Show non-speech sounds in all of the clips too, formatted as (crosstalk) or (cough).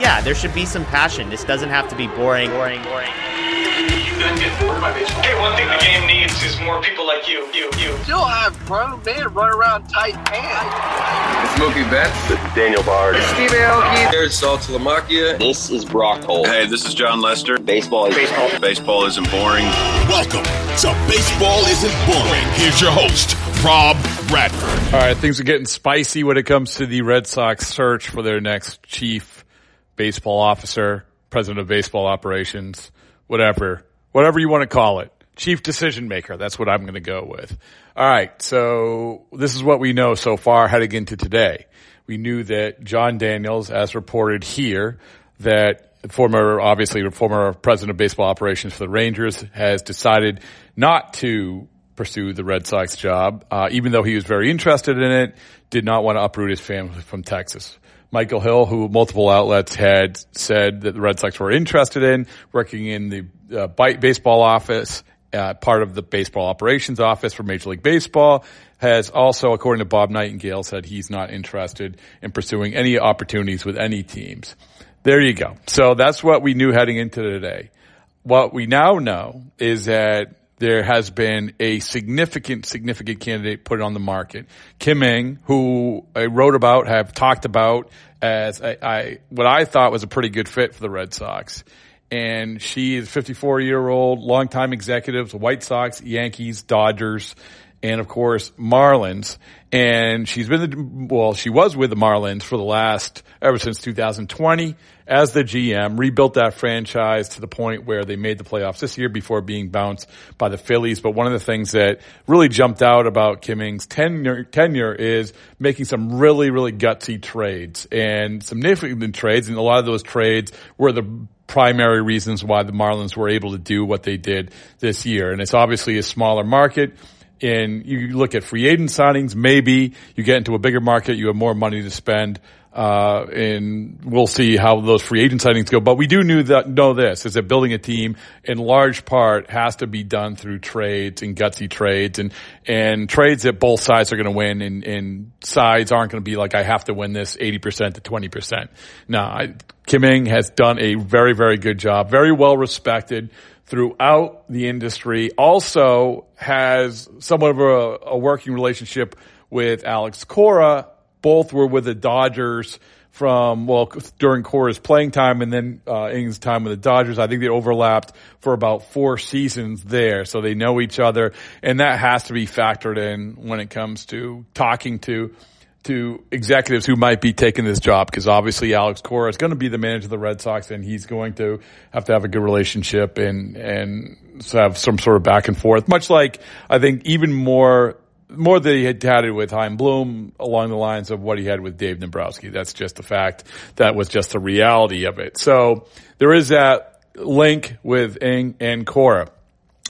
Yeah, there should be some passion. This doesn't have to be boring, boring, boring. You guys get bored by baseball. Hey, one thing the game needs is more people like you, you, you. Still have grown men run around tight pants. It's Mookie Betts. This is Daniel Bard. Steve Aoki. There's Saltalamacchia. This is Brock Holt. Hey, this is Jon Lester. Baseball is baseball. Baseball isn't boring. Welcome to Baseball Isn't Boring. Here's your host, Rob Bradford. All right, things are getting spicy when it comes to the Red Sox search for their next chief baseball officer, president of baseball operations, whatever, whatever you want to call it. Chief decision maker. That's what I'm going to go with. All right. So this is what we know so far heading into today. We knew that Jon Daniels, as reported here, that former, obviously former president of baseball operations for the Rangers has decided not to pursue the Red Sox job, uh, even though he was very interested in it, did not want to uproot his family from Texas. Michael Hill, who multiple outlets had said that the Red Sox were interested in, working in the uh, baseball office, uh, part of the baseball operations office for Major League Baseball, has also, according to Bob Nightingale, said he's not interested in pursuing any opportunities with any teams. There you go. So that's what we knew heading into today. What we now know is that there has been a significant, significant candidate put on the market. Kim Ng, who I wrote about, have talked about as I, I, what I thought was a pretty good fit for the Red Sox. And she is 54 year old, longtime executives, White Sox, Yankees, Dodgers, and of course Marlins. And she's been the, well, she was with the Marlins for the last, ever since 2020 as the GM, rebuilt that franchise to the point where they made the playoffs this year before being bounced by the Phillies. But one of the things that really jumped out about Kim Ng's tenure, tenure is making some really, really gutsy trades and significant trades. And a lot of those trades were the primary reasons why the Marlins were able to do what they did this year. And it's obviously a smaller market and you look at free agent signings, maybe you get into a bigger market, you have more money to spend. Uh, and we'll see how those free agent signings go. But we do knew that, know this is that building a team in large part has to be done through trades and gutsy trades and, and trades that both sides are going to win and, and sides aren't going to be like, I have to win this 80% to 20%. Now, I, Kim has done a very, very good job, very well respected throughout the industry. Also has somewhat of a, a working relationship with Alex Cora. Both were with the Dodgers from, well, during Cora's playing time and then, uh, Ng's time with the Dodgers. I think they overlapped for about four seasons there. So they know each other and that has to be factored in when it comes to talking to to executives who might be taking this job because obviously Alex Cora is going to be the manager of the Red Sox and he's going to have to have a good relationship and and have some sort of back and forth. Much like I think even more more than he had had it with Chaim Bloom along the lines of what he had with Dave Dombrowski. That's just the fact. That was just the reality of it. So there is that link with Ng and Cora.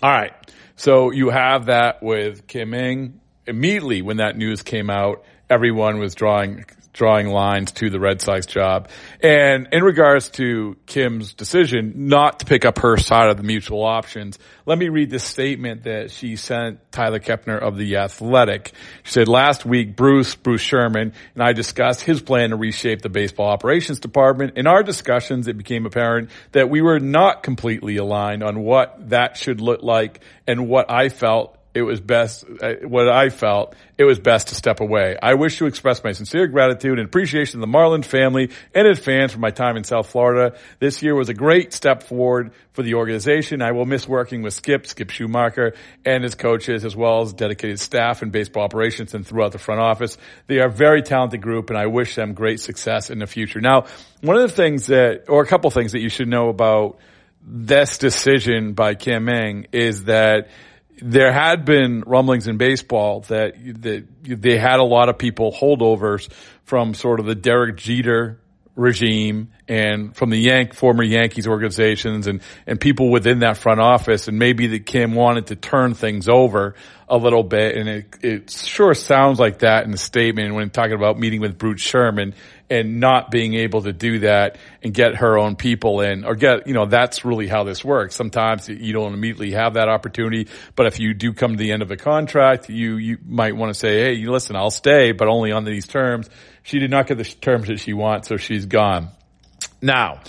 All right. So you have that with Kim Ng immediately when that news came out everyone was drawing drawing lines to the Red Sox job. And in regards to Kim's decision not to pick up her side of the mutual options, let me read this statement that she sent Tyler Kepner of The Athletic. She said, last week, Bruce, Bruce Sherman, and I discussed his plan to reshape the baseball operations department. In our discussions, it became apparent that we were not completely aligned on what that should look like and what I felt it was best, uh, what I felt, it was best to step away. I wish to express my sincere gratitude and appreciation to the Marlins family and its fans for my time in South Florida. This year was a great step forward for the organization. I will miss working with Skip, Skip Schumaker, and his coaches, as well as dedicated staff in baseball operations and throughout the front office. They are a very talented group, and I wish them great success in the future. Now, one of the things that, or a couple things that you should know about this decision by Kim Ng is that there had been rumblings in baseball that, that they had a lot of people holdovers from sort of the Derek Jeter regime and from the Yank former Yankees organizations and and people within that front office and maybe that Kim wanted to turn things over a little bit and it it sure sounds like that in the statement when talking about meeting with Bruce Sherman and not being able to do that and get her own people in or get, you know, that's really how this works. Sometimes you don't immediately have that opportunity, but if you do come to the end of a contract, you, you might want to say, Hey, you listen, I'll stay, but only on these terms. She did not get the terms that she wants, so she's gone. Now,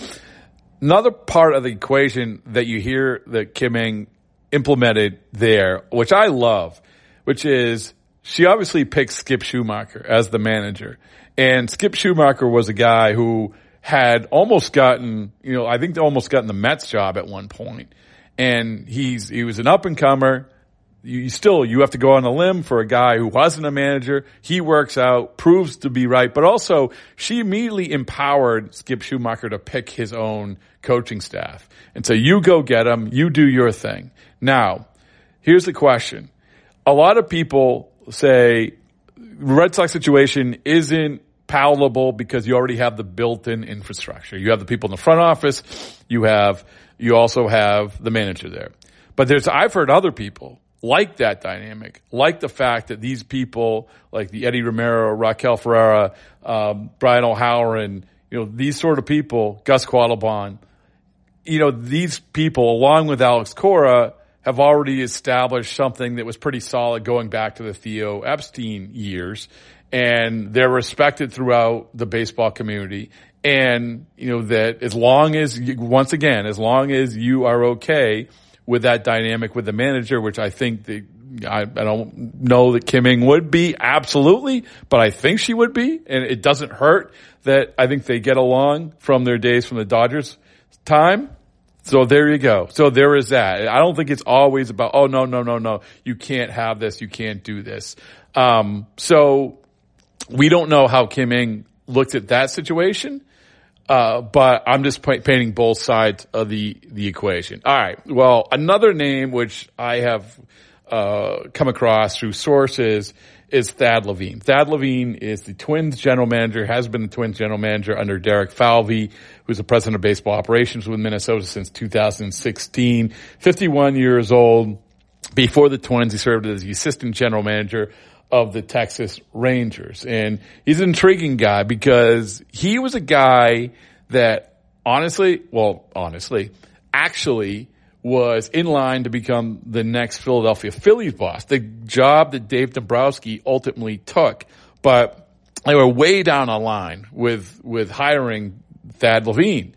another part of the equation that you hear that Kim Ng implemented there, which I love, which is she obviously picked Skip Schumaker as the manager. And Skip Schumaker was a guy who had almost gotten, you know, I think almost gotten the Mets job at one point. And he's, he was an up and comer. You still, you have to go on a limb for a guy who wasn't a manager. He works out, proves to be right, but also she immediately empowered Skip Schumaker to pick his own coaching staff. And so you go get him, you do your thing. Now, here's the question. A lot of people say Red Sox situation isn't palatable because you already have the built-in infrastructure. You have the people in the front office. You have, you also have the manager there. But there's, I've heard other people like that dynamic, like the fact that these people, like the Eddie Romero, Raquel Ferreira, um, Brian O'Halloran, you know, these sort of people, Gus Quattlebaum, you know, these people, along with Alex Cora, have already established something that was pretty solid going back to the Theo Epstein years and they're respected throughout the baseball community. And, you know, that as long as, once again, as long as you are okay with that dynamic with the manager, which I think the, I, I don't know that Kim would be absolutely, but I think she would be. And it doesn't hurt that I think they get along from their days from the Dodgers time. So there you go. So there is that. I don't think it's always about, oh no, no, no, no, you can't have this, you can't do this. Um, so we don't know how Kim looked at that situation. Uh, but I'm just painting both sides of the, the equation. All right. Well, another name which I have, uh, come across through sources is Thad Levine. Thad Levine is the Twins general manager, has been the Twins general manager under Derek Falvey, who's the president of baseball operations with Minnesota since 2016. 51 years old. Before the Twins, he served as the assistant general manager of the Texas Rangers. And he's an intriguing guy because he was a guy that honestly, well, honestly, actually was in line to become the next Philadelphia Phillies boss, the job that Dave Dombrowski ultimately took. But they were way down a line with, with hiring Thad Levine.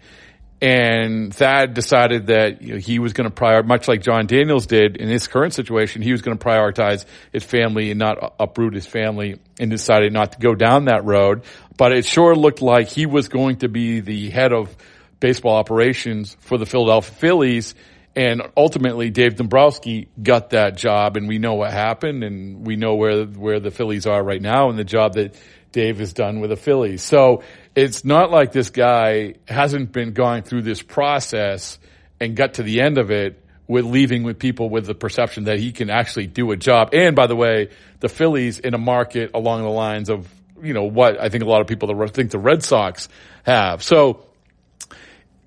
And Thad decided that you know, he was going to prioritize, much like Jon Daniels did in his current situation, he was going to prioritize his family and not uproot his family and decided not to go down that road. But it sure looked like he was going to be the head of baseball operations for the Philadelphia Phillies. And ultimately, Dave Dombrowski got that job, and we know what happened, and we know where where the Phillies are right now, and the job that Dave has done with the Phillies. So it's not like this guy hasn't been going through this process and got to the end of it with leaving with people with the perception that he can actually do a job. And by the way, the Phillies in a market along the lines of, you know, what I think a lot of people think the Red Sox have. So,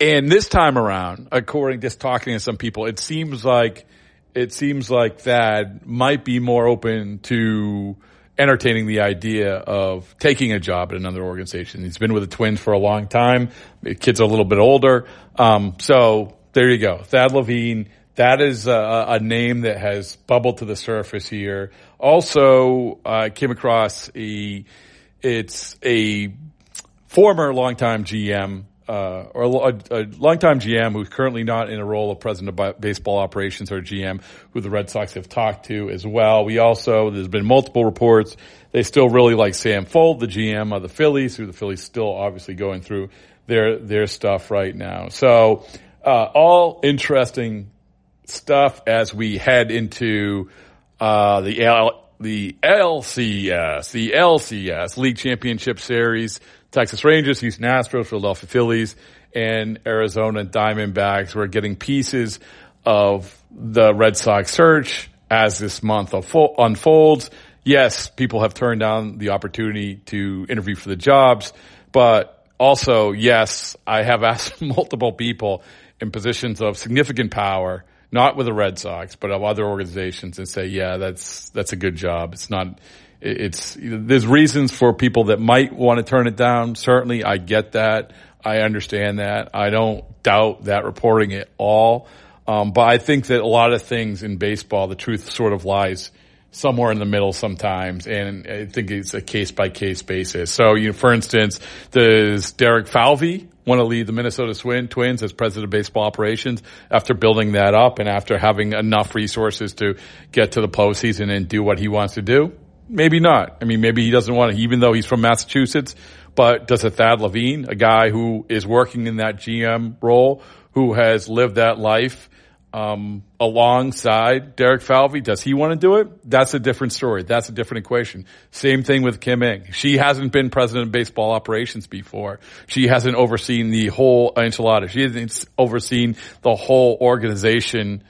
and this time around, according to talking to some people, it seems like, it seems like Thad might be more open to entertaining the idea of taking a job at another organization. He's been with the Twins for a long time. The kid's a little bit older. Um, so there you go. Thad Levine. That is a, a, name that has bubbled to the surface here. Also, I uh, came across a, it's a former longtime GM uh, or a, a longtime GM who's currently not in a role of president of baseball operations or GM, who the Red Sox have talked to as well. We also there's been multiple reports they still really like Sam Fuld, the GM of the Phillies, who the Phillies still obviously going through their their stuff right now. So uh, all interesting stuff as we head into uh, the L- the LCS, the LCS League Championship Series. Texas Rangers, Houston Astros, Philadelphia Phillies, and Arizona Diamondbacks. We're getting pieces of the Red Sox search as this month unfolds. Yes, people have turned down the opportunity to interview for the jobs, but also, yes, I have (laughs) asked multiple people in positions of significant power, not with the Red Sox, but of other organizations and say, yeah, that's, that's a good job. It's not, it's there's reasons for people that might want to turn it down. Certainly, I get that. I understand that. I don't doubt that reporting at all. Um, but I think that a lot of things in baseball, the truth sort of lies somewhere in the middle sometimes, and I think it's a case by case basis. So, you know, for instance, does Derek Falvey want to lead the Minnesota Twins as president of baseball operations after building that up and after having enough resources to get to the postseason and do what he wants to do? Maybe not. I mean, maybe he doesn't want to, even though he's from Massachusetts. But does a Thad Levine, a guy who is working in that GM role, who has lived that life um, alongside Derek Falvey, does he want to do it? That's a different story. That's a different equation. Same thing with Kim Ng. She hasn't been president of baseball operations before. She hasn't overseen the whole enchilada. She hasn't overseen the whole organization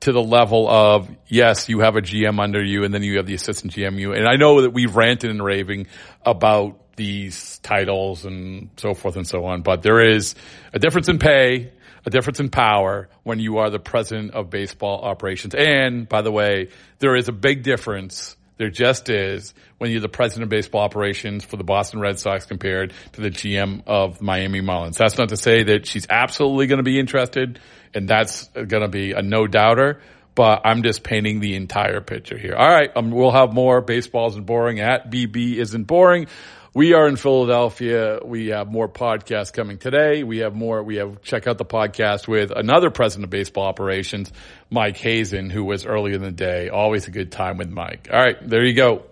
to the level of yes, you have a GM under you, and then you have the assistant GMU. And I know that we've ranted and raving about these titles and so forth and so on, but there is a difference in pay, a difference in power when you are the president of baseball operations. And by the way, there is a big difference. There just is when you're the president of baseball operations for the Boston Red Sox compared to the GM of Miami Marlins. That's not to say that she's absolutely going to be interested and that's going to be a no doubter. But I'm just painting the entire picture here. All right, um, we'll have more Baseball Isn't Boring at BB isn't boring. We are in Philadelphia. We have more podcasts coming today. We have more. We have check out the podcast with another president of baseball operations, Mike Hazen, who was earlier in the day. Always a good time with Mike. All right, there you go.